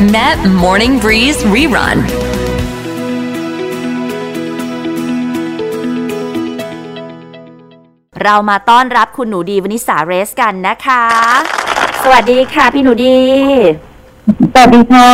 Met Morning Breeze Rerun เรามาต้อนรับคุณหนูดีวนิสาเรสกันนะคะ สวัสดีค่ะพี่หนูดี สวัสดีค่ะ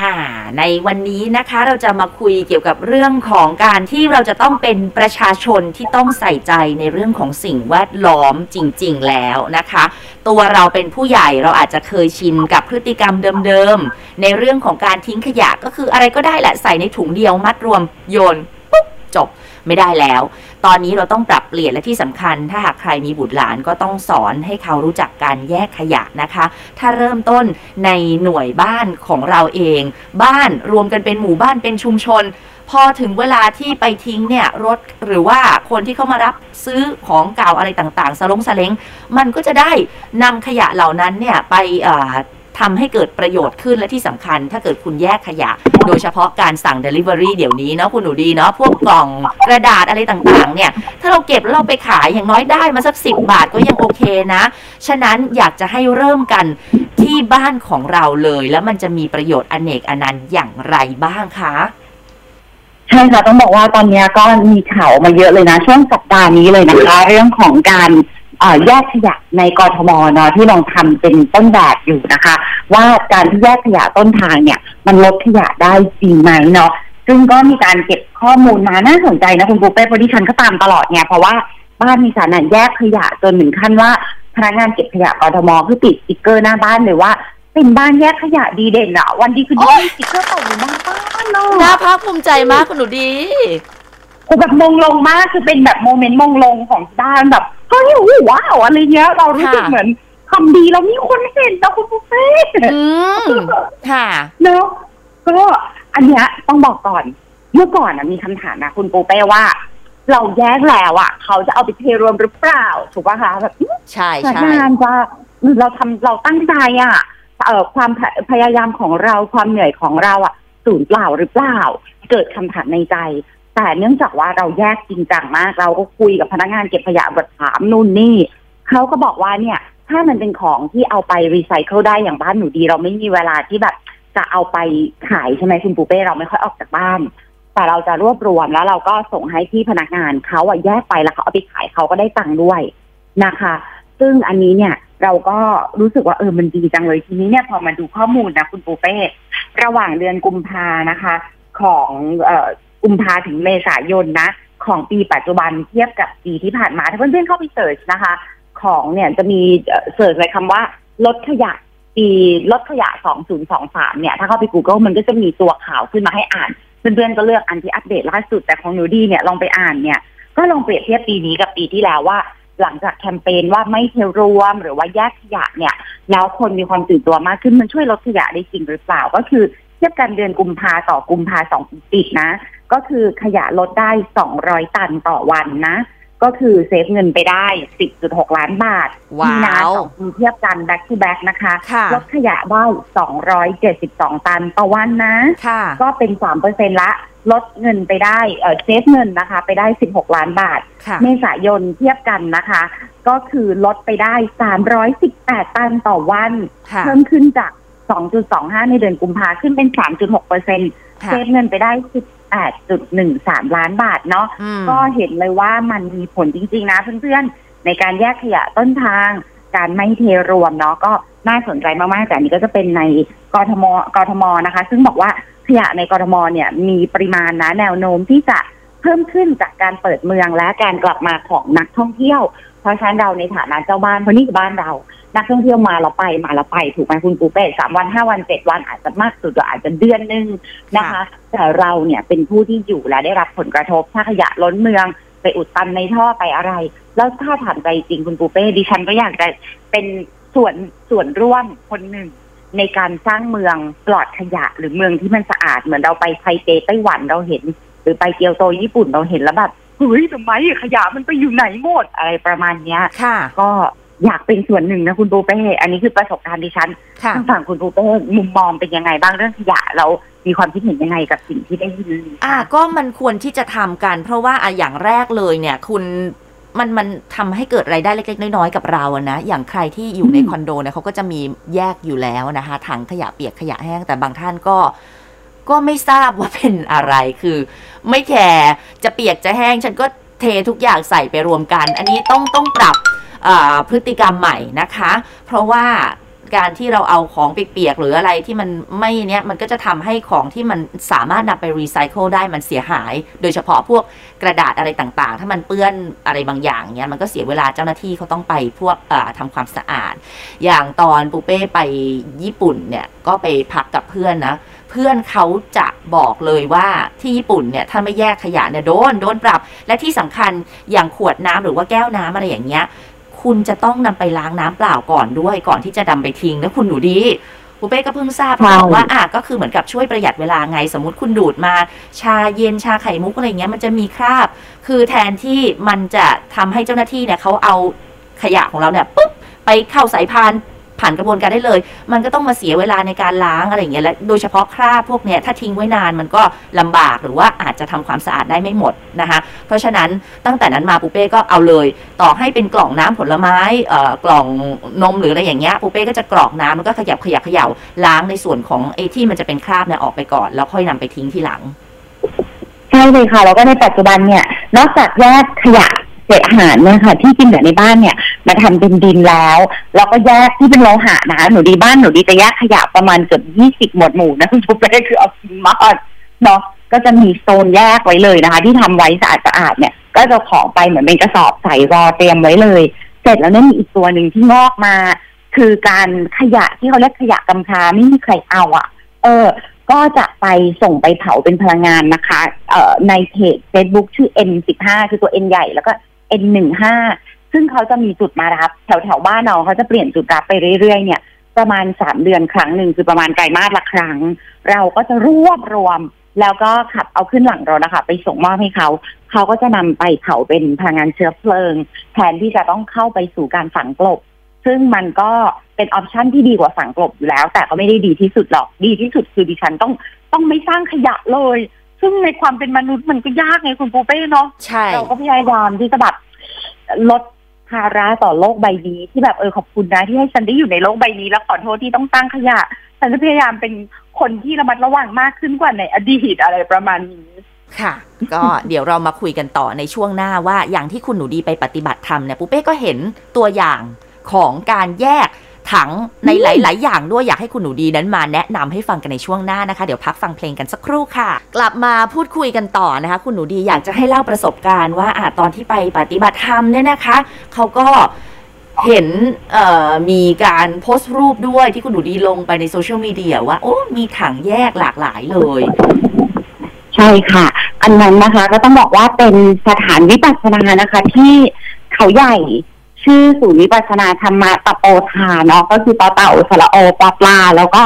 อ่า ในวันนี้นะคะเราจะมาคุยเกี่ยวกับเรื่องของการที่เราจะต้องเป็นประชาชนที่ต้องใส่ใจในเรื่องของสิ่งแวดล้อมจริง ๆ แล้วนะคะ ตัวเราเป็นผู้ใหญ่เราอาจจะเคยชินกับพฤติกรรมเดิมๆในเรื่องของการทิ้งขยะก็คืออะไรก็ได้แหละใส่ในถุงเดียวมัดรวมโยนปุ๊บจบ ไม่ได้แล้ว ตอนนี้เราต้องปรับเปลี่ยนและที่สำคัญ ถ้าหากใครมีบุตรหลานก็ต้องสอนให้เขารู้จักการแยกขยะนะคะ ถ้าเริ่มต้นในหน่วยบ้านของเราเอง บ้านรวมกันเป็นหมู่บ้านเป็นชุมชนพอถึงเวลาที่ไปทิ้งเนี่ยรถหรือว่าคนที่เขามารับซื้อของเก่าอะไรต่างๆสลงสเลงมันก็จะได้นำขยะเหล่านั้นเนี่ยไปอ่อ ทำให้เกิดประโยชน์ขึ้นและที่สำคัญ ถ้าเกิดคุณแยกขยะ โดยเฉพาะการสั่ง Delivery เดี๋ยวนี้เนาะคุณหนูดีเนาะพวกกล่องกระดาษอะไรต่างๆ เนี่ย ถ้าเราเก็บแล้วเราไปขายอย่างน้อยได้มาสักสิบบาทก็ยังโอเคนะ ฉะนั้นอยากจะให้เริ่มกันที่บ้านของเราเลย แล้วมันจะมีประโยชน์อเนกอนันต์อย่างไรบ้างคะใช่ค่ะต้องบอกว่าตอนนี้ก็มีข่าวมาเยอะเลยนะ ช่วงสัปดาห์นี้เลยนะคะ เรื่องของการ แยกขยะในกรทมเนาะที่ลองทำเป็นต้นแบบอยู่นะคะ ว่าการที่แยกขยะต้นทางเนี่ย มันลดขยะได้จริงไหมเนาะซึ่งก็มีการเก็บข้อมูลมาน่าสนใจนะคุณปูเป้เพราะที่ฉันก็ตามตลอดไงเพราะว่าบ้านมีสารน่ะแยกขยะจนถึงขั้นว่าพนักงานเก็บขยะกรทมคือติดสติ๊กเกอร์หน้าบ้านเลยว่า เป็นบ้านแยกขยะดีเด่นอะวันดีคือดีมีสติ๊กเกอร์ต่ออยู่หน้าบ้านเนาะน่าภาคภูมิใจมากคุณหนูดีกูแบบมงลงมากคือเป็นแบบ moment มงลงของบ้านแบบ เฮ้ยโอ้โห wow อะไรเงี้ย เรารู้สึกค่ะเหมือนทำดีแล้วมีคนเห็นนะคุณปูเป้อืมค่ะเนาะก็อันเนี้ยต้องบอกก่อน เมื่อก่อนนะมีคำถามนะคุณปูเป้ว่า เราแยกแล้วอะ เขาจะเอาไปเทรวมหรือเปล่า ถูกป่ะคะแบบใช่พนักใช่งานจะเราทำเราตั้งใจอะเอ่อความพยพยายามของเราความเหนื่อยของเราอะสูญเปล่าหรือเปล่า เกิดคำถามในใจ แต่เนื่องจากว่าเราแยกจริงจังมาก เราก็คุยกับพนักงานเก็บขยะบทถามนู่นนี่เขาก็บอกว่าเนี่ย ถ้ามันเป็นของที่เอาไปรีไซเคิลได้อย่างบ้านหนูดี เราไม่มีเวลาที่แบบจะเอาไปขายใช่ไหมคุณปูเป้เราไม่ค่อยออกจากบ้าน แต่เราจะรวบรวมแล้วเราก็ส่งให้ที่พนักงานเขาอะแยกไปแล้วเขาเอาไปขายเขาก็ได้ตังค์ด้วยนะคะ ซึ่งอันนี้เนี่ยเราก็รู้สึกว่าเออมันดีจังเลยทีนี้เนี่ยพอมาดูข้อมูลนะคุณปูเป้ ระหว่างเดือนกุมภานะคะ ของเอ่อ กุมภาถึงเมษายนนะ ของปีปัจจุบันเทียบกับปีที่ผ่านมา ถ้าเพื่อนๆเข้าไปเสิร์ชนะคะ ของเนี่ยจะมีเสิร์ชเลยคำว่าลดขยะปีลดขยะ 2023 เนี่ย ถ้าเข้าไป Google มันก็จะมีตัวข่าวขึ้นมาให้อ่าน เพื่อนๆก็เลือกอันที่อัปเดตล่าสุดแต่ของหนูดีเนี่ยลองไปอ่านเนี่ย ก็ลองเปรียบเทียบปีนี้กับปีที่แล้วว่า หลังจากแคมเปญว่าไม่เทรวมหรือว่าแยกขยะเนี่ย แล้วคนมีความตื่นตัวมากขึ้นมันช่วยลดขยะได้จริงหรือเปล่าก็คือเทียบกันเดือนกุมภาต่อกุมภาสองปีติดนะ ก็คือขยะลดได้ 200 ตันต่อวันนะ ก็คือเซฟเงินไปได้ 10.6 ล้านบาทว้าวมีนาสองปีเทียบกัน back to back นะคะค่ะลดขยะได้ 272 ตันต่อวันนะค่ะก็เป็น 3%ละลดเงินไปได้เออ save เงินนะคะ ไปได้ 16 ล้านบาทค่ะเมษายนเทียบกันนะคะ ก็คือลดไปได้ 318 ตันต่อวันค่ะเพิ่มขึ้นจาก 2.25 ในเดือนกุมภาขึ้นเป็น 3.6เปอร์เซ็นต์ค่ะ save เงินไปได้ 18.13 ล้านบาทเนาะอืมก็เห็นเลยว่ามันมีผลจริง ๆ นะเพื่อนๆ ในการแยกขยะต้นทาง การไม่เทรวมเนาะก็น่าสนใจมากๆแต่อันนี้ก็จะเป็นในกทมกทมนะคะ ซึ่งบอกว่าขยะในกทมเนี่ยมีปริมาณนะแนวโน้มที่จะเพิ่มขึ้นจากการเปิดเมืองและการกลับมาของนักท่องเที่ยว เพราะฉะนั้นเราในฐานะเจ้าบ้านเพราะนี่คือบ้านเรา นักท่องเที่ยวมาเราไปมาเราไปถูกไหมคุณปูเป้สามวันห้าวันเจ็ดวันอาจจะมากสุดก็อาจจะเดือนหนึ่งนะคะ แต่เราเนี่ยเป็นผู้ที่อยู่และได้รับผลกระทบถ้าขยะล้นเมืองไปอุดตันในท่อไปอะไร แล้วถ้าถามใจจริงคุณปูเป้ดิฉันก็อยากจะเป็นส่วนส่วนร่วมคนหนึ่งในการสร้างเมืองปลอดขยะหรือเมืองที่มันสะอาดเหมือนเราไปไทเปไต้หวันเราเห็น หรือไปเกียวโตญี่ปุ่นเราเห็นแล้วแบบเฮ้ยทำไมขยะมันไปอยู่ไหนหมดอะไรประมาณเนี้ยค่ะก็ อยากเป็นส่วนหนึ่งนะคุณปูเป้ อันนี้คือประสบการณ์ดิฉันค่ะทางฝั่งคุณปูเป้มุมมองเป็นยังไงบ้างเรื่องขยะเรามีความคิดเห็นยังไงกับสิ่งที่ได้ยินอ่าก็มันควรที่จะทำกัน เพราะว่าอะอย่างแรกเลยเนี่ย คุณมันมันทำให้เกิดไรายได้เล็ก ๆ น้อยๆกับเราอะนะ อย่างใครที่อยู่ในคอนโดเนี่ยเขาก็จะมีแยกอยู่แล้วนะคะถังขยะเปียกขยะแห้งแต่บางท่านก็ก็ไม่ทราบว่าเป็นอะไรคือ ไม่แคร์จะเปียกจะแห้ง ฉันก็เททุกอย่างใส่ไปรวมกัน อันนี้ต้องต้องปรับอ่า พฤติกรรมใหม่นะคะ เพราะว่าการที่เราเอาของเปียกๆหรืออะไรที่มันไม่เนี้ยมันก็จะทำให้ของที่มันสามารถนำไปรีไซเคิลได้มันเสียหาย โดยเฉพาะพวกกระดาษอะไรต่างๆ ถ้ามันเปื้อนอะไรบางอย่างเนี้ยมันก็เสียเวลาเจ้าหน้าที่เขาต้องไปพวกอ่าทำความสะอาด อย่างตอนปูเป้ไปญี่ปุ่นเนี่ยก็ไปพักกับเพื่อนนะเพื่อนเขาจะบอกเลยว่าที่ญี่ปุ่นเนี่ยถ้าไม่แยกขยะเนี่ยโดนโดนปรับ และที่สำคัญอย่างขวดน้ำหรือว่าแก้วน้ำอะไรอย่างเงี้ย คุณจะต้องนำไปล้างน้ำเปล่าก่อนด้วยก่อนที่จะนำไปทิ้งแล้วคุณหนูดีปูเป้ก็เพิ่งทราบใช่บอกว่าอะก็คือเหมือนกับช่วยประหยัดเวลาไง สมมติคุณดูดมา ชาเย็นชาไข่มุกอะไรเงี้ยมันจะมีคราบ คือแทนที่มันจะทำให้เจ้าหน้าที่เนี่ยเขาเอาขยะของเราเนี่ยปุ๊บไปเข้าสายพาน ผ่านกระบวนการได้เลย มันก็ต้องมาเสียเวลาในการล้างอะไรอย่างเงี้ยและโดยเฉพาะคราบพวกเนี้ยถ้าทิ้งไว้นานมันก็ลำบากหรือว่าอาจจะทำความสะอาดได้ไม่หมดนะคะเพราะฉะนั้นตั้งแต่นั้นมาปูเป้ก็เอาเลย ต่อให้เป็นกล่องน้ำผลไม้เอ่อกล่องนมหรืออะไรอย่างเงี้ยปูเป้ก็จะกรอกน้ำแล้วก็ขยับขยับขย่าล้างในส่วนของไอ้ที่มันจะเป็นคราบเนี่ยออกไปก่อน แล้วค่อยนำไปทิ้งทีหลังใช่เลยค่ะแล้วก็ในปัจจุบันเนี่ย นอกจากแยกขยะ เศษอาหารเนี่ยค่ะ ที่กินเหลือในบ้านเนี่ย มาทำเป็นดินแล้ว แล้วก็แยกที่เป็นโลหะนะหนูดีบ้านหนูดีจะแยกขยะประมาณเกือบยี่สิบหมวดหมู่นะคุณผู้ชมคือเอาจริงมากเนาะก็จะมีโซนแยกไว้เลยนะคะ ที่ทำไว้สะอาดสะอาดเนี่ย ก็จะของไปเหมือนเป็นกระสอบใส่รอเตรียมไว้เลย เสร็จแล้วเนี่ยมีอีกตัวหนึ่งที่งอกมา คือการขยะที่เขาเรียกขยะกำพร้าไม่มีใครเอาอะ เออ ก็จะไปส่งไปเผาเป็นพลังงานนะคะ เอ่อในเพจ Facebook ชื่อ N15 คือตัว N ใหญ่แล้วก็ N15 ซึ่งเขาจะมีจุดมารับ แถวแถวบ้านเราเขาจะเปลี่ยนจุดรับไปเรื่อยๆ เนี่ย ประมาณสามเดือนครั้งหนึ่งคือประมาณไตรมาสละครั้ง เราก็จะรวบรวม แล้วก็ขับเอาขึ้นหลังรถนะคะ ไปส่งมอบให้เขา เขาก็จะนำไปเผาเป็นพลังงานเชื้อเพลิง แทนที่จะต้องเข้าไปสู่การฝังกลบ ซึ่งมันก็เป็นออปชันที่ดีกว่าฝังกลบอยู่แล้ว แต่ก็ไม่ได้ดีที่สุดหรอกดีที่สุดคือดิฉันต้องต้องไม่สร้างขยะเลย ซึ่งในความเป็นมนุษย์มันก็ยากไงคุณปูเป้เนาะใช่เราก็พยายามที่จะแบบลดภาระต่อโลกใบนี้ที่แบบเออขอบคุณนะที่ให้ฉันได้อยู่ในโลกใบนี้แล้วขอโทษที่ต้องสร้างขยะฉันจะพยายามเป็นคนที่ระมัดระวังมากขึ้นกว่าในอดีตอะไรประมาณนี้ค่ะ ก็เดี๋ยวเรามาคุยกันต่อในช่วงหน้าว่าอย่างที่คุณหนูดีไปปฏิบัติธรรมเนี่ยปูเป้ก็เห็นตัวอย่างของการแยก ถังในหลาย ๆ อย่างด้วยอยากให้คุณหนูดีนั้นมาแนะนำให้ฟังกันในช่วงหน้านะคะ เดี๋ยวพักฟังเพลงกันสักครู่ค่ะ กลับมาพูดคุยกันต่อนะคะ คุณหนูดีอยากจะให้เล่าประสบการณ์ว่าอาตอนที่ไปปฏิบัติธรรมเนี่ยนะคะเขาก็เห็นเอ่อมีการโพสต์รูปด้วยที่คุณหนูดีลงไปในโซเชียลมีเดียว่า โอ้มีถังแยกหลากหลายเลย ใช่ค่ะ อันนั้นนะคะ ก็ต้องบอกว่าเป็นสถานวิปัสสนานะคะ ที่เขาใหญ่ ชื่อศูนย์วิปัสสนาธรรมะตะโปธาเนาะก็คือต่อเต่าสระโอปลาปลา แล้วก็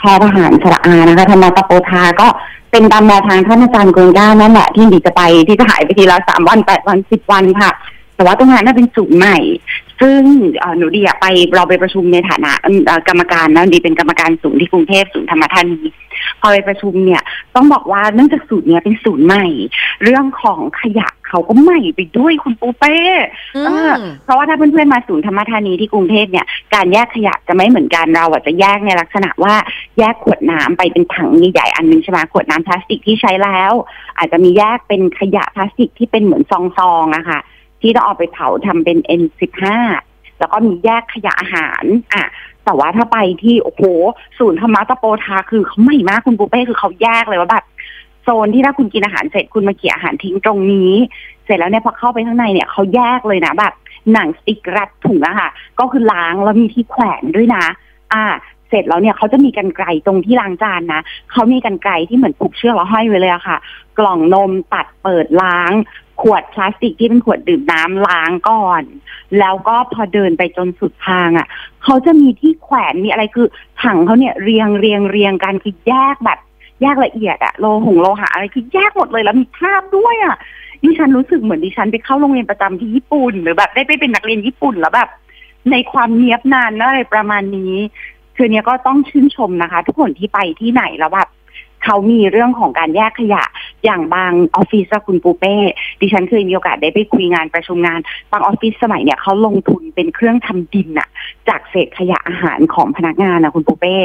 ทอทหารสระอานะคะธรรมะตะโปธาก็เป็นตามแนวทางท่านอาจารย์กรุงด้านั่นแหละที่ดีจะไปที่จะหายไปทีละสามวันแปดวันสิบวันค่ะ แต่ว่าตรงนั้นน่ะเป็นศูนย์ใหม่ ซึ่งหนูดีอะไปเราไปประชุมในฐานะกรรมการนะดีเป็นกรรมการศูนย์ที่กรุงเทพศูนย์ธรรมทานีพอไปประชุมเนี่ย ต้องบอกว่าเนื่องจากศูนย์เนี้ยเป็นศูนย์ใหม่ เรื่องของขยะ เขาก็ใหม่ไปด้วยคุณปูเป้อืเออมเพราะว่าถ้าเพื่อนๆมาศูนย์ธรรมธานีที่กรุงเทพเนี่ยการแยกขยะจะไม่เหมือนกันเราอะจะแยกในลักษณะว่าแยกขวดน้ำไปเป็นถังใหญ่ๆอันหนึงใช่ไหมขวดน้ำพลาสติกที่ใช้แล้ว อาจจะมีแยกเป็นขยะพลาสติกที่เป็นเหมือนซองๆอะค่ะที่ต้องเอาไปเผาทำเป็น N15 แล้วก็มีแยกขยะอาหารอะแต่ว่าถ้าไปที่โอ้โหศูนย์ธรรมะตะโปทาคือเขาใหม่มากคุณปูเป้คือเขาแยกเลยว่าแบบ โซนที่ถ้าคุณกินอาหารเสร็จคุณมาเกี่ยอาหารทิ้งตรงนี้ เสร็จแล้วเนี่ยพอเข้าไปข้างในเนี่ยเขาแยกเลยนะแบบหนังสติกรัดถุงอะค่ะ ก็คือล้างแล้วมีที่แขวนด้วยนะ อ่า เสร็จแล้วเนี่ยเขาจะมีกันไกลตรงที่ล้างจานนะเขามีกันไกลที่เหมือนผูกเชือกแล้วห้อยไว้เลยอะค่ะ กล่องนมตัดเปิดล้าง ขวดพลาสติกที่เป็นขวดดื่มน้ำล้างก่อน แล้วก็พอเดินไปจนสุดทางอะ่ะเขาจะมีที่แขวนมีอะไรคือถังเขาเนี่ยเรียงเรียงเรียงกันคือแยกแบบ แยกละเอียดอะโลหงโลหะอะไรคือแยกหมดเลยแล้วมีภาพด้วยอะดิฉันรู้สึกเหมือนดิฉันไปเข้าโรงเรียนประจำที่ญี่ปุ่น หรือแบบได้ไปเป็นนักเรียนญี่ปุ่นแล้วแบบ ในความเนียบนานอะไรประมาณนี้ คือเนี้ยก็ต้องชื่นชมนะคะ ทุกคนที่ไปที่ไหนแล้วแบบ เขามีเรื่องของการแยกขยะ อย่างบางออฟฟิศคุณปูเป้ ดิฉันเคยมีโอกาสได้ไปคุยงานประชุมงาน บางออฟฟิศสมัยเนี่ยเขาลงทุนเป็นเครื่องทำดินอะจากเศษขยะอาหารของพนักงานนะคุณปูเป้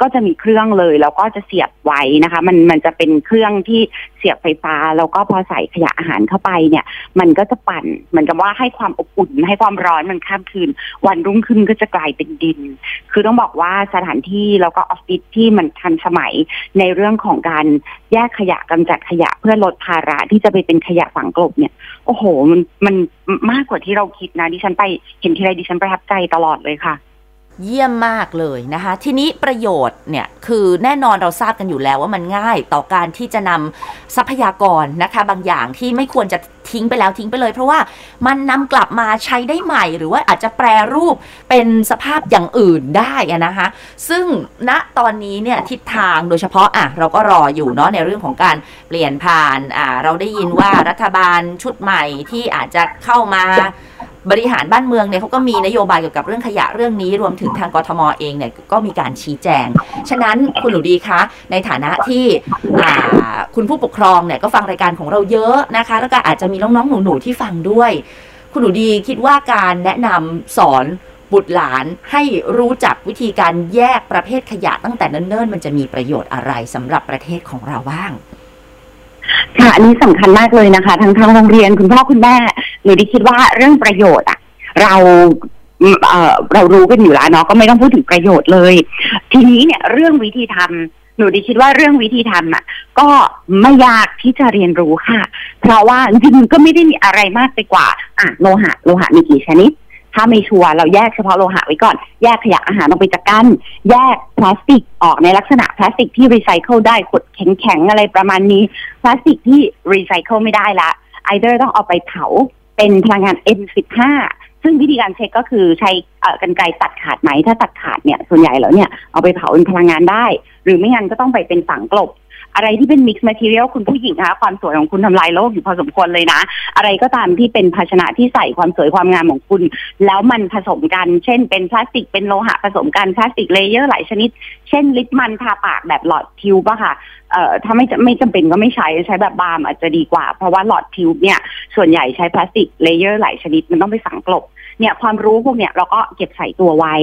ก็จะมีเครื่องเลยแล้วก็จะเสียบไว้นะคะ มันมันจะเป็นเครื่องที่เสียบไฟฟ้า แล้วก็พอใส่ขยะอาหารเข้าไปเนี่ย มันก็จะปั่นเหมือนกับว่าให้ความอบอุ่นให้ความร้อนมันข้ามคืน วันรุ่งขึ้นก็จะกลายเป็นดิน คือต้องบอกว่าสถานที่แล้วก็ออฟฟิศที่มันทันสมัยในเรื่องของการแยกขยะกำจัดขยะเพื่อลดภาระที่จะไปเป็นขยะฝังกลบเนี่ย โอ้โห มันมันมากกว่าที่เราคิดนะดิฉันไปเห็นทีไรดิฉันประทับใจตลอดเลยค่ะ เยี่ยมมากเลยนะคะ ทีนี้ประโยชน์เนี่ยคือแน่นอนเราทราบกันอยู่แล้วว่ามันง่ายต่อการที่จะนำทรัพยากรนะคะ บางอย่างที่ไม่ควรจะ ทิ้งไปแล้วทิ้งไปเลย เพราะว่ามันนำกลับมาใช้ได้ใหม่ หรือว่าอาจจะแปรรูปเป็นสภาพอย่างอื่นได้นะคะซึ่งณตอนนี้เนี่ยทิศทางโดยเฉพาะอะเราก็รออยู่เนาะในเรื่องของการเปลี่ยนผ่านอ่าเราได้ยินว่ารัฐบาลชุดใหม่ที่อาจจะเข้ามาบริหารบ้านเมืองเนี่ยเขาก็มีนโยบายเกี่ยวกับเรื่องขยะเรื่องนี้รวมถึงทางกทมเองเนี่ยก็มีการชี้แจง ฉะนั้นคุณหนูดีคะในฐานะที่อ่าคุณผู้ปกครองเนี่ยก็ฟังรายการของเราเยอะนะคะ แล้วก็อาจจะมีน้องๆหนูๆที่ฟังด้วย คุณหนูดีคิดว่าการแนะนำสอนบุตรหลานให้รู้จักวิธีการแยกประเภทขยะตั้งแต่เนิ่นๆ มันจะมีประโยชน์อะไรสำหรับประเทศของเราบ้างค่ะอันนี้สำคัญมากเลยนะคะทั้งทางโรงเรียนคุณพ่อคุณแม่หนูดิคิดว่าเรื่องประโยชน์อะเราเออเรารู้กันอยู่แล้วเนาะก็ไม่ต้องพูดถึงประโยชน์เลย ทีนี้เนี่ยเรื่องวิธีทำ หนูดิคิดว่าเรื่องวิธีทำอะ ก็ไม่ยากที่จะเรียนรู้ค่ะ เพราะว่าจริงๆก็ไม่ได้มีอะไรมากไปกว่า อะโลหะโลหะมีกี่ชนิด ถ้าไม่ชัวร์เราแยกเฉพาะโลหะไว้ก่อน แยกขยะอาหารออกไปจากกัน แยกพลาสติกออกในลักษณะพลาสติกที่รีไซเคิลได้ขวดแข็งๆอะไรประมาณนี้ พลาสติกที่รีไซเคิลไม่ได้ละไอเดอร์ต้องเอาไปเผาเป็นพลังงาน N15 ซึ่งวิธีการเช็คก็คือใช้กรรไกรตัดขาดไหมถ้าตัดขาดเนี่ยส่วนใหญ่แล้วเนี่ยเอาไปเผาเป็นพลังงานได้ หรือไม่งั้นก็ต้องไปเป็นฝังกลบ อะไรที่เป็น mix material คุณผู้หญิงคะความสวยของคุณทำลายโลกอยู่พอสมควรเลยนะ อะไรก็ตามที่เป็นภาชนะที่ใส่ความสวยความงามของคุณ แล้วมันผสมกัน เช่น เป็นพลาสติกเป็นโลหะผสมกันพลาสติก layer หลายชนิด เช่นลิปมันทาปากแบบหลอด tube อะค่ะเอ่อถ้าไม่จะไม่จำเป็นก็ไม่ใช้ใช้แบบ balm อาจจะดีกว่า เพราะว่าหลอด tube เนี่ยส่วนใหญ่ใช้พลาสติก layer หลายชนิดมันต้องไปฝังกลบเนี่ยความรู้พวกเนี้ยเราก็เก็บใส่ตัวไว้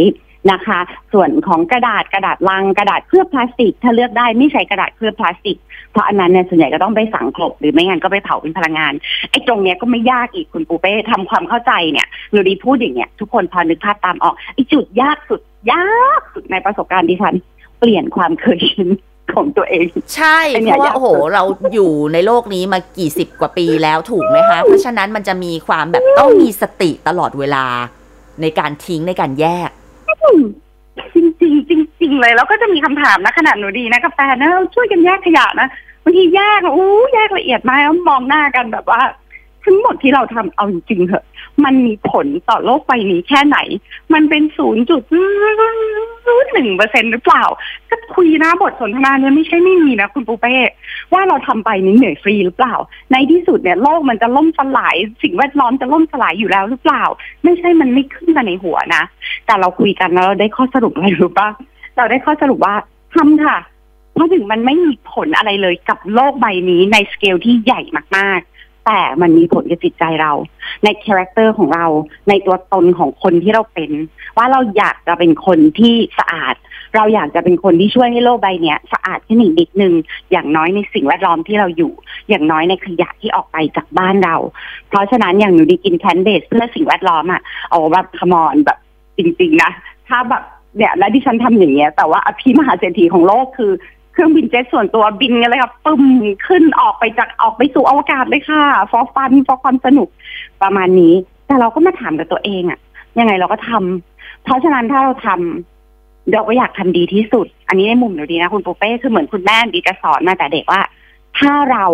นะคะ ส่วนของกระดาษกระดาษลังกระดาษเคลือบพลาสติก ถ้าเลือกได้ไม่ใช้กระดาษเคลือบพลาสติก เพราะอันนั้นเนี่ยส่วนใหญ่ก็ต้องไปฝังกลบหรือไม่งั้นก็ไปเผาเป็นพลังงานไอ้ตรงเนี้ยก็ไม่ยากอีกคุณปูเป้ทำความเข้าใจเนี่ยหนูดีพูดอย่างเงี้ยทุกคนพอนึกภาพตามออกไอ้จุดยากสุดยากสุดในประสบการณ์ดิฉัน เปลี่ยนความเคยชินของตัวเอง ใช่เป็นเพไงราะว่าอยากโอ้โห เราอยู่ในโลกนี้มากี่สิบกว่าปีแล้วถูกไหมคะ เพราะฉะนั้นมันจะมีความแบบต้องมีสติตลอดเวลา ในการทิ้งในการแยก จริงจริงจริงเลยแล้วก็จะมีคำถามนะขนาดหนูดีนะกาแฟนะเราช่วยกันแยกขยะนะบางทีแยกอู้แยกละเอียดมากแล้วมองหน้ากันแบบว่า ทั้งหมดที่เราทำเอาจริงๆเถอะ มันมีผลต่อโลกใบนี้แค่ไหน มันเป็นศูนย์จุดหนึ่งเปอร์เซ็นหรือเปล่า ก็คุยนะบทสนทนาเนี่ยไม่ใช่ไม่มีนะคุณปูเป้ ว่าเราทำไปนี่เหนื่อยฟรีหรือเปล่า ในที่สุดเนี่ยโลกมันจะล่มสลาย สิ่งแวดล้อมจะล่มสลายอยู่แล้วหรือเปล่า ไม่ใช่มันไม่ขึ้นมาในหัวนะ แต่เราคุยกันแล้วเราได้ข้อสรุปอะไรรู้ป่ะเราได้ข้อสรุปว่าทำค่ะเพราะถึงมันไม่มีผลอะไรเลยกับโลกใบนี้ในสเกลที่ใหญ่มากๆ แต่มันมีผลกับจิตใจเรา ใน character ของเรา ในตัวตนของคนที่เราเป็น ว่าเราอยากจะเป็นคนที่สะอาด เราอยากจะเป็นคนที่ช่วยให้โลกใบเนี้ยสะอาดขึ้นอีกนิดนึง อย่างน้อยในสิ่งแวดล้อมที่เราอยู่ อย่างน้อยในขยะที่ออกไปจากบ้านเรา เพราะฉะนั้นอย่างหนูดีกินแพนเบสเพื่อสิ่งแวดล้อมอะเอาแบบขมอนแบบจริง ๆ นะ ถ้าแบบเนี่ยแล้วดิฉันทำอย่างเงี้ยแต่ว่าอภิมหาเศรษฐีของโลกคือ เครื่องบินเจ็ตส่วนตัวบินกันเลยค่ะปึ้มขึ้นออกไปจากออกไปสู่อวกาศเลยค่ะ ฟอฟันฟอความสนุกประมาณนี้ แต่เราก็มาถามกับตัวเองอะยังไงเราก็ทำเพราะฉะนั้นถ้าเราทำเราก็อยากทำดีที่สุด อันนี้ในมุมหนูดีนะ คุณปูเป้คือเหมือนคุณแม่ดีจะสอนมาแต่เด็กว่า ถ้าเรา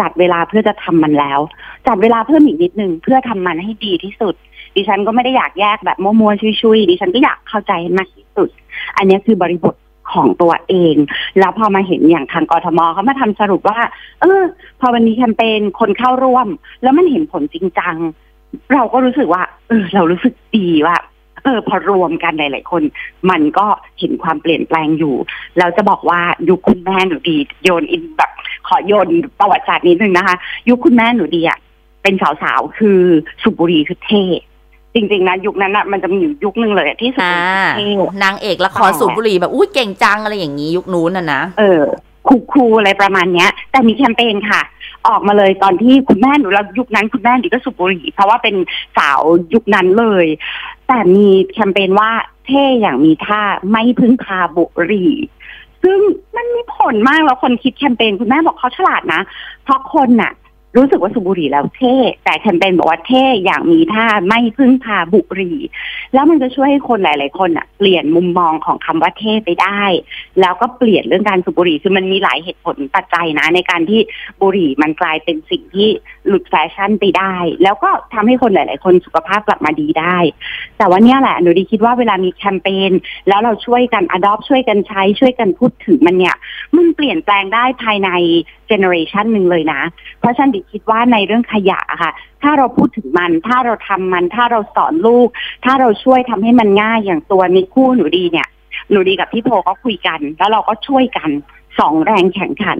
จัดเวลาเพื่อจะทำมันแล้ว จัดเวลาเพิ่มอีกนิดนึงเพื่อทำมันให้ดีที่สุด ดิฉันก็ไม่ได้อยากแยกแบบมัวๆชุยๆดิฉันก็อยากเข้าใจมากที่สุด อันนี้คือบริบท ของตัวเอง แล้วพอมาเห็นอย่างทางกรทมเขามาทำสรุปว่า เออ พอวันนี้แคมเปญคนเข้าร่วม แล้วมันเห็นผลจริงจัง เราก็รู้สึกว่า เออ เรารู้สึกดีว่าเออพอรวมกันหลาย ๆ คน มันก็เห็นความเปลี่ยนแปลงอยู่แล้วจะบอกว่ายุคคุณแม่หนูดีโยนอินแบบขอโยนประวัติศาสตร์นิดนึงนะคะ ยุคคุณแม่หนูดีอะเป็นสาว ๆ คือสุบุรีคือเท่ จริงๆนะยุคนั้นอะมันจะมีอยู่ยุคนึงเลยอะที่สุบุอ่ารีคือเท่นางเอกละครสูบบุหรี่แบบอุ้ยเก่งจังอะไรอย่างนี้ยุคนู้นน่ะนะเออคูคูลๆอะไรประมาณเนี้ย แต่มีแคมเปญค่ะ ออกมาเลยตอนที่คุณแม่หนูเรายุคนั้นคุณแม่หนูก็สูบบุหรี่เพราะว่าเป็นสาวยุคนั้นเลย แต่มีแคมเปญว่าเท่อย่างมีท่าไม่พึ่งพาบุหรี่ซึ่งมันมีผลมากแล้วคนคิดแคมเปญคุณแม่บอกเขาฉลาดนะ เพราะคนน่ะ รู้สึกว่าสูบบุหรี่แล้วเท่ แต่แคมเปญบอกว่าเท่อย่างมีท่าไม่พึ่งพาบุหรี่ แล้วมันจะช่วยให้คนหลาย ๆ คนอะ เปลี่ยนมุมมองของคำว่าเท่ไปได้ แล้วก็เปลี่ยนเรื่องการสูบบุหรี่คือมันมีหลายเหตุผลปัจจัยนะ ในการที่บุหรี่มันกลายเป็นสิ่งที่หลุดแฟชั่นไปได้ แล้วก็ทำให้คนหลาย ๆ คนสุขภาพกลับมาดีได้ แต่ว่าเนี่ยแหละหนูดีคิดว่าเวลามีแคมเปญแล้วเราช่วยกัน adopt ช่วยกันใช้ช่วยกันพูดถึงมันเนี่ย มันเปลี่ยนแปลงได้ภายในเจเนอเรชันหนึ่งเลยนะ เพราะฉะนันดิคิดว่าในเรื่องขยะค่ะ ถ้าเราพูดถึงมัน ถ้าเราทำมัน ถ้าเราสอนลูก ถ้าเราช่วยทำให้มันง่ายอย่างตัวในคู่หนูดีเนี่ย หนูดีกับพี่โพก็คุยกัน แล้วเราก็ช่วยกันสองแรงแข่งขัน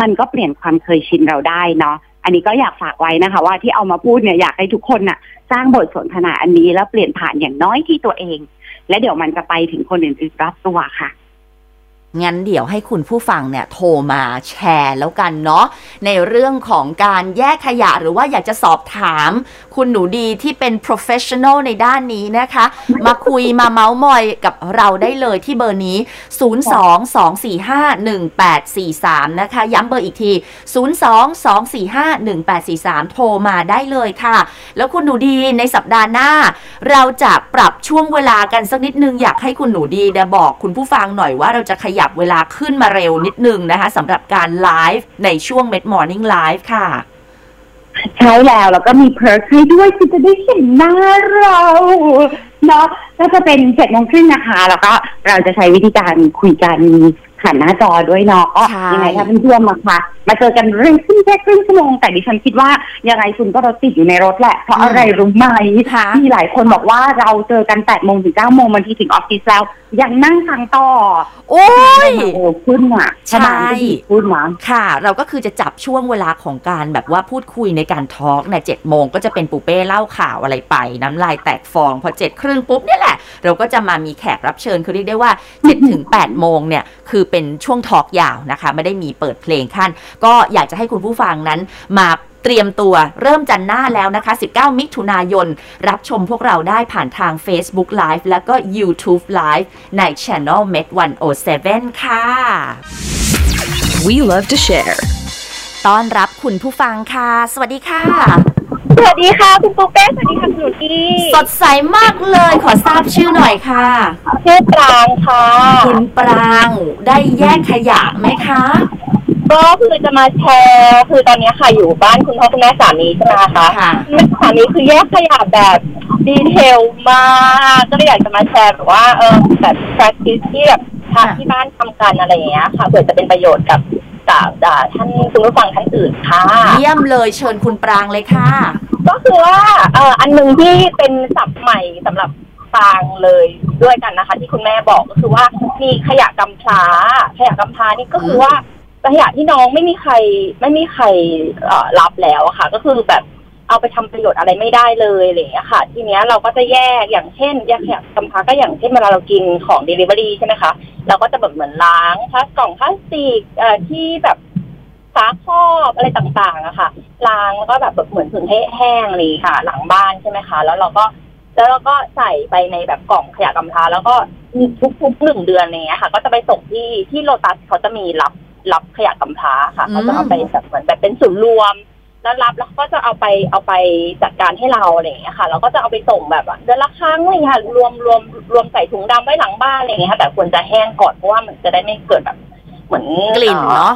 มันก็เปลี่ยนความเคยชินเราได้เนาะอันนี้ก็อยากฝากไว้นะคะ ว่าที่เอามาพูดเนี่ยอยากให้ทุกคนน่ะ สร้างบทสนทนาอันนี้แล้วเปลี่ยนผ่านอย่างน้อยที่ตัวเอง และเดี๋ยวมันจะไปถึงคนอื่นๆรอบตัวค่ะ งั้นเดี๋ยวให้คุณผู้ฟังเนี่ยโทรมาแชร์แล้วกันเนาะในเรื่องของการแยกขยะหรือว่าอยากจะสอบถาม คุณหนูดีที่เป็น professional ในด้านนี้นะคะ มาคุยมาเมาส์มอยกับเราได้เลยที่เบอร์นี้ 022451843 นะคะ ย้ำเบอร์อีกที 022451843 โทรมาได้เลยค่ะ แล้วคุณหนูดีในสัปดาห์หน้า เราจะปรับช่วงเวลากันสักนิดนึงอยากให้คุณหนูดีเดบอกคุณผู้ฟังหน่อยว่าเราจะขยบเวลาขึ้นมาเร็วนิดนึงนะคะสำหรับการไลฟ์ในช่วง Med Morning Live ค่ะ ใช่แล้วแล้วก็มีเพิร์กให้ด้วยคือจะได้เห็นหน้าเราเนาะก็จะเป็นเจ็ดโมงครึ่งนะคะ แล้วก็เราจะใช้วิธีการคุยกันผ่านหน้าจอด้วยเนาะก็ใช่ยังไงถ้าเพื่อนๆมาค่ะ มาเจอกันเรื่องขึ้นแค่ครึ่งชั่วโมง แต่ดิฉันคิดว่ายังไงคุณก็รถติดอยู่ในรถแหละ เพราะอะไรรู้ไหมค่ะมีหลายคนบอกว่าเราเจอกันแปดโมงถึงเก้าโมงบางทีถึงออฟฟิศแล้วยังนั่งฟังต่อ โอ้ยโอ้ขึ้นอะใช่ชบาก็ดีขึ้นนะค่ะ เราก็คือจะจับช่วงเวลาของการแบบว่าพูดคุยในการทอล์กเนี่ยเจ็ดโมงก็จะเป็นปูเป้เล่าข่าวอะไรไป น้ำลายแตกฟอง พอเจ็ดครึ่งปุ๊บเนี่ยแหละ เราก็จะมามีแขกรับเชิญคือเรียกได้ว่า7จ็ถึงแปดโมงเนี่ย คือเป็นช่วงทอล์กยาวนะคะ ไม่ได้มีเปิดเพลงขั้น ก็อยากจะให้คุณผู้ฟังนั้นมาเตรียมตัวเริ่มจันทร์หน้าแล้วนะคะ 19 มิถุนายน รับชมพวกเราได้ผ่านทาง Facebook Live แล้วก็ YouTube Live ใน Channel Med 107 ค่ะ We love to share. ต้อนรับคุณผู้ฟังค่ะ สวัสดีค่ะ สวัสดีค่ะ คุณปูเป้สวัสดีค่ะคุณหนูดีสดใสมากเลยขอทราบชื่อหน่อยค่ะ ชื่อปรางค่ะ คุณปรางได้แยกขยะไหมคะ ก็คือจะมาแชร์คือตอนนี้ค่ะอยู่บ้านคุณพ่อคุณแม่สามีใช่ไหมคะค่ะสามีคือแยกขยะแบบดีเทลมากก็เลยอยากจะมาแชร์แบบว่าเออแบบ practice ที่แบบทางที่บ้านทำกันอะไรอย่างเงี้ยค่ะเผื่อจะเป็นประโยชน์กับกับอ่าท่านคุณผู้ฟังท่านอื่นค่ะ เยี่ยมเลยเชิญคุณปรางเลยค่ะ ก็คือว่าเอ่ออันหนึ่งที่เป็นศัพท์ใหม่สำหรับฟางเลยด้วยกันนะคะ ที่คุณแม่บอกก็คือว่ามีขยะกำพร้าขยะกำพร้านี่ก็คือว่า ขยะที่น้องไม่มีใครไม่มีใครรับแล้วอะค่ะ ก็คือแบบเอาไปทำประโยชน์อะไรไม่ได้เลยอะไรอย่างเงี้ยค่ะ ทีเนี้ยเราก็จะแยกอย่างเช่นแยกขยะกำพร้าก็อย่างเช่นเวลาเรากินของ Delivery ใช่ไหมคะเราก็จะแบบเหมือนล้างพลาสกล่องพลาสติกเอ่อที่แบบฝาครอบอะไรต่างๆอะค่ะล้างแล้วก็แบบเหมือนถึงให้แห้งเลยค่ะ หลังบ้านใช่ไหมคะ แล้วเราก็แล้วเราก็ใส่ไปในแบบกล่องขยะกำพร้าแล้วก็ทุกๆหนึ่งเดือนอะไรเงี้ยค่ะ ก็จะไปส่งที่ที่โลตัสเขาจะมีรับ รับขยะกำพร้าค่ะอืมเขาจะเอาไปแบบเหมือนแบบเป็นศูนย์รวม แล้วรับแล้วก็จะเอาไปเอาไปจัดการให้เราอะไรอย่างเงี้ยค่ะ เราก็จะเอาไปส่งแบบว่าเดือนละครั้งอะไรอย่างเงี้ยค่ะรวมรวมรวมใส่ถุงดำไว้หลังบ้านอะไรอย่างเงี้ยค่ะแต่ควรจะแห้งก่อนเพราะว่ามันจะได้ไม่เกิดแบบ เหมือนกลิ่นเนาะ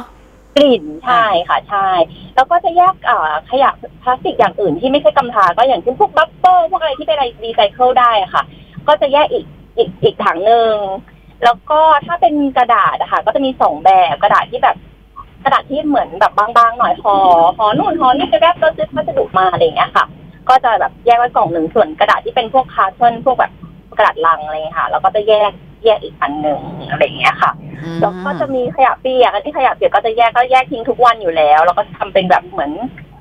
กลิ่นใช่ค่ะใช่แล้วก็จะแยกอ่าขยะพลาสติกอย่างอื่นที่ไม่ใช่กำพร้าก็อย่างเช่นพวกบัฟเฟอร์พวกอะไรที่เป็นอะไรรีไซเคิลได้อะค่ะ ก็จะแยกอีกอีกอีกถังหนึ่ง แล้วก็ถ้าเป็นกระดาษอะค่ะ ก็จะมีสองแบบกระดาษที่แบบ กระดาษที่เหมือนแบบบางๆหน่อยห่อห่อนู่นห่อนี่จะแบบก็ซื้อพัสดุมาอะไรอย่างเงี้ยค่ะ ก็จะแบบแยกไว้กล่องหนึ่งส่วนกระดาษที่เป็นพวกคาร์ทอนพวกแบบกระดาษลังอะไรอย่างเงี้ยค่ะ แล้วก็จะแยกแยกอีกอันหนึ่งอะไรอย่างเงี้ยค่ะอืมแล้วก็จะมีขยะเปียกอันที่ขยะเปียกก็จะแยกก็แยกทิ้งทุกวันอยู่แล้ว แล้วก็ทำเป็นแบบเหมือน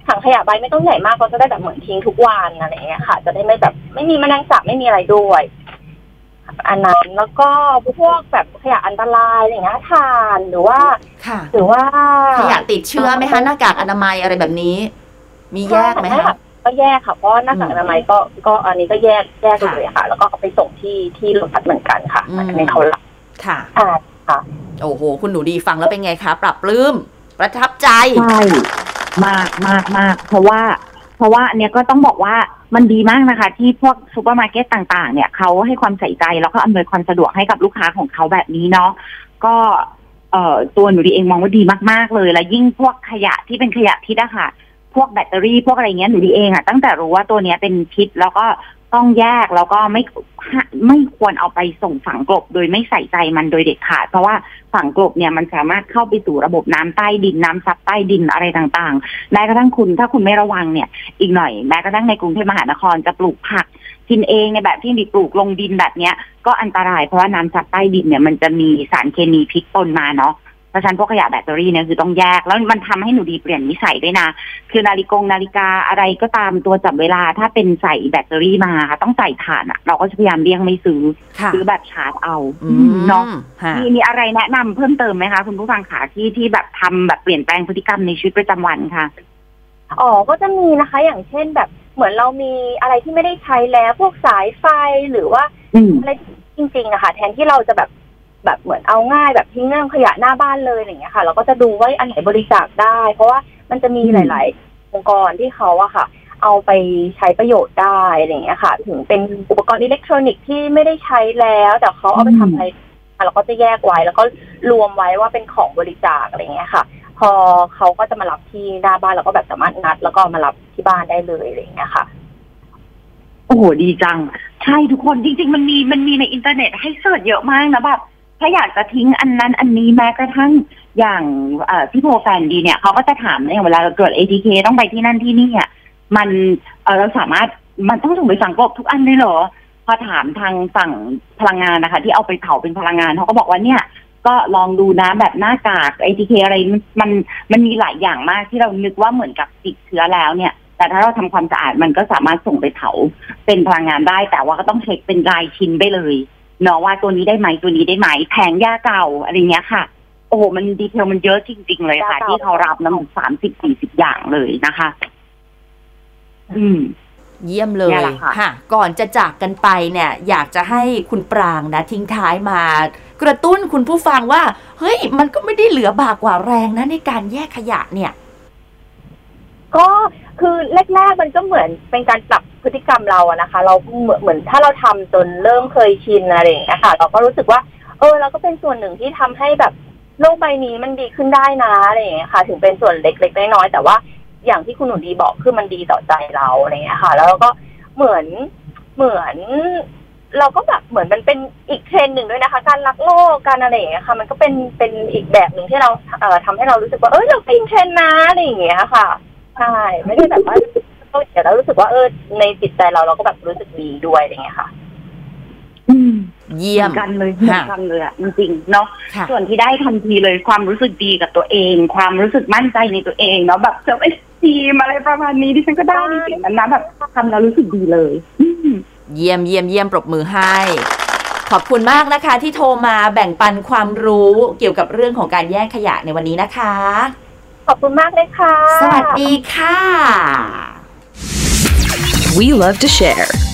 ถังขยะใบไม่ต้องใหญ่มากก็จะได้แบบเหมือนทิ้งทุกวันอะไรอย่างเงี้ยค่ะ จะได้ไม่แบบไม่มีแมลงสาบไม่มีอะไรด้วย อันนั้นแล้วก็พวกแบบขยะอันตรายอะไรอย่างเงี้ยถ่านหรือว่าค่ะหรือว่าขยะติดเชื้อไหมคะหน้ากากอนามัยอะไรแบบนี้ มีแยกไหมใช่คะก็แยกค่ะเพราะหน้ากากอนามัยก็ก็อันนี้ก็แยกแยกเลยค่ะ แล้วก็เอาไปส่งที่ที่โรงพักเหมือนกันค่ะอืมอันนี้เขารับค่ะอ่าค่ะ โอ้โห คุณหนูดีฟังแล้วเป็นไงคะปรับปลื้มประทับใจใช่มากมากมากเพราะว่า เพราะว่าอันเนี้ยก็ต้องบอกว่า มันดีมากนะคะ ที่พวกซูเปอร์มาร์เก็ตต่าง ๆ เนี่ยเขาให้ความใส่ใจแล้วก็อำนวยความสะดวกให้กับลูกค้าของเขาแบบนี้เนาะก็เอ่อตัวหนูดีเองมองว่าดีมากๆเลย และยิ่งพวกขยะที่เป็นขยะพิษอะค่ะ พวกแบตเตอรี่พวกอะไรเงี้ยหนูดีเองอะตั้งแต่รู้ว่าตัวเนี้ยเป็นพิษแล้วก็ ต้องแยกแล้วก็ไม่ไม่ควรเอาไปส่งฝังกลบ โดยไม่ใส่ใจมันโดยเด็ดขาด เพราะว่าฝังกลบเนี่ยมันสามารถเข้าไปสู่ระบบน้ำใต้ดินน้ำซับใต้ดินอะไรต่างๆแม้กระทั่งคุณถ้าคุณไม่ระวังเนี่ย อีกหน่อยแม้กระทั่งในกรุงเทพมหานครจะปลูกผักกินเองในแบบที่มีปลูกลงดินแบบเนี้ย ก็อันตรายเพราะว่าน้ำซับใต้ดินเนี่ยมันจะมีสารเคมีพิษปนมาเนาะ เพราะฉะนั้นพวกขยะแบตเตอรี่เนี่ยคือต้องแยก แล้วมันทำให้หนูดีเปลี่ยนนิสัยด้วยนะ คือนาฬิกงนาฬิกาอะไรก็ตามตัวจับเวลา ถ้าเป็นใส่แบตเตอรี่มาค่ะต้องใส่ถ่านอะเราก็จะพยายามเลี่ยงไม่ซื้อค่ะซื้อแบบชาร์จเอาอืมเนาะค่ะมีมีอะไรแนะนำเพิ่มเติมไหมคะ คุณผู้ฟังขาที่ที่แบบทำแบบเปลี่ยนแปลงพฤติกรรมในชีวิตประจำวันค่ะอ๋อก็จะมีนะคะ อย่างเช่นแบบเหมือนเรามีอะไรที่ไม่ได้ใช้แล้วพวกสายไฟหรือว่าอืมอะไรจริงๆอะค่ะ แทนที่เราจะแบบ แบบเหมือนเอาง่ายแบบทิ้งเรื่องขยะหน้าบ้านเลยอย่างเงี้ยค่ะ เราก็จะดูว่าอันไหนบริจาคได้ เพราะว่ามันจะมีอืมหลาย ๆ องค์กรที่เขาอะค่ะ เอาไปใช้ประโยชน์ได้อะไรอย่างเงี้ยค่ะ ถึงเป็นอุปกรณ์อิเล็กทรอนิกส์ที่ไม่ได้ใช้แล้ว แต่เขาเอาไปทำอะไรเราก็จะแยกไว้แล้วก็รวมไว้ว่าเป็นของบริจาคอะไรอย่างเงี้ยค่ะ พอเขาก็จะมารับที่หน้าบ้านเราก็แบบสามารถนัด แล้วก็มารับที่บ้านได้เลยอะไรอย่างเงี้ยค่ะโอ้โหดีจัง ใช่ทุกคนจริง ๆ มันมีมันมีในอินเทอร์เน็ตให้เสิร์ชเยอะมากนะแบบ ถ้าอยากจะทิ้งอันนั้นอันนี้แม้กระทั่งอย่างพี่โพแฟนดีเนี่ยเขาก็จะถามเนี่ยเวลาเกิด ATK ต้องไปที่นั่นที่นี่อะมันเราสามารถมันต้องส่งไปฝังกบทุกอันเลยเหรอ พอถามทางฝั่งพลังงานนะคะ ที่เอาไปเผาเป็นพลังงานเขาก็บอกว่าเนี่ย ก็ลองดูนะแบบหน้ากาก ATK อะไรมันมันมีหลายอย่างมากที่เรานึกว่าเหมือนกับติดเชื้อแล้วเนี่ยแต่ถ้าเราทำความสะอาดมันก็สามารถส่งไปเผาเป็นพลังงานได้ แต่ว่าก็ต้องเช็คเป็นรายชิ้นไปเลย เนาะว่าตัวนี้ได้ไหมตัวนี้ได้ไหมแผงยาเก่าอะไรเงี้ยค่ะโอ้โหมันดีเทลมันเยอะจริง ๆ เลยค่ะยาเก่าที่เขารับน้ำสามสิบสี่สิบอย่างเลยนะคะ อืมเยี่ยมเลยเนี่ยแหละค่ะค่ะ ก่อนจะจากกันไปเนี่ย อยากจะให้คุณปรางนะ ทิ้งท้ายมา กระตุ้นคุณผู้ฟังว่า เฮ้ย มันก็ไม่ได้เหลือบากกว่าแรงนะในการแยกขยะเนี่ย ก็ คือแรกๆมันก็เหมือนเป็นการปรับพฤติกรรมเราอะนะคะ เราเหมือนเหมือนถ้าเราทำจนเริ่มเคยชินอะไรอย่างเงี้ยค่ะ เราก็รู้สึกว่า เออ เราก็เป็นส่วนหนึ่งที่ทำให้แบบโลกใบนี้มันดีขึ้นได้นะอะไรอย่างเงี้ยค่ะ ถึงเป็นส่วนเล็กๆน้อยๆแต่ว่าอย่างที่คุณหนูดีบอกคือมันดีต่อใจเราอะไรอย่างเงี้ยค่ะ แล้วเราก็เหมือนเหมือน เราก็แบบเหมือนมันเป็นอีกเทรนหนึ่งด้วยนะคะ การรักโลกการอะไรอย่างเงี้ยค่ะ มันก็เป็นเป็นอีกแบบหนึ่งที่เราเอ่อทำให้เรารู้สึกว่าเออเราเป็นเทรนนะอะไรอย่างเงี้ยค่ะ ใช่ไม่ได้แบบว่าแต่เรารู้สึกว่าเออในจิตใจเราเราก็แบบรู้สึกดีด้วยอะไรอย่างเงี้ยค่ะ อืม เนี่ยเหมมือนกันเลยเหมือนกันเลยอะจริงๆเนาะค่ะส่วนที่ได้ทันทีเลยความรู้สึกดีกับตัวเอง ความรู้สึกมั่นใจในตัวเองเนาะแบบ self-esตีมอะไรประมาณนี้ดิฉันก็ได้ในสิ่งนั้นนะแบบทำแล้วรู้สึกดีเลยอืมเยี่ยมเยี่ยมเยี่ยมปรบมือให้ ขอบคุณมากนะคะ ที่โทรมาแบ่งปันความรู้เกี่ยวกับเรื่องของการแยกขยะในวันนี้นะคะ ขอบคุณมากเลยค่ะ สวัสดีค่ะ We love to share.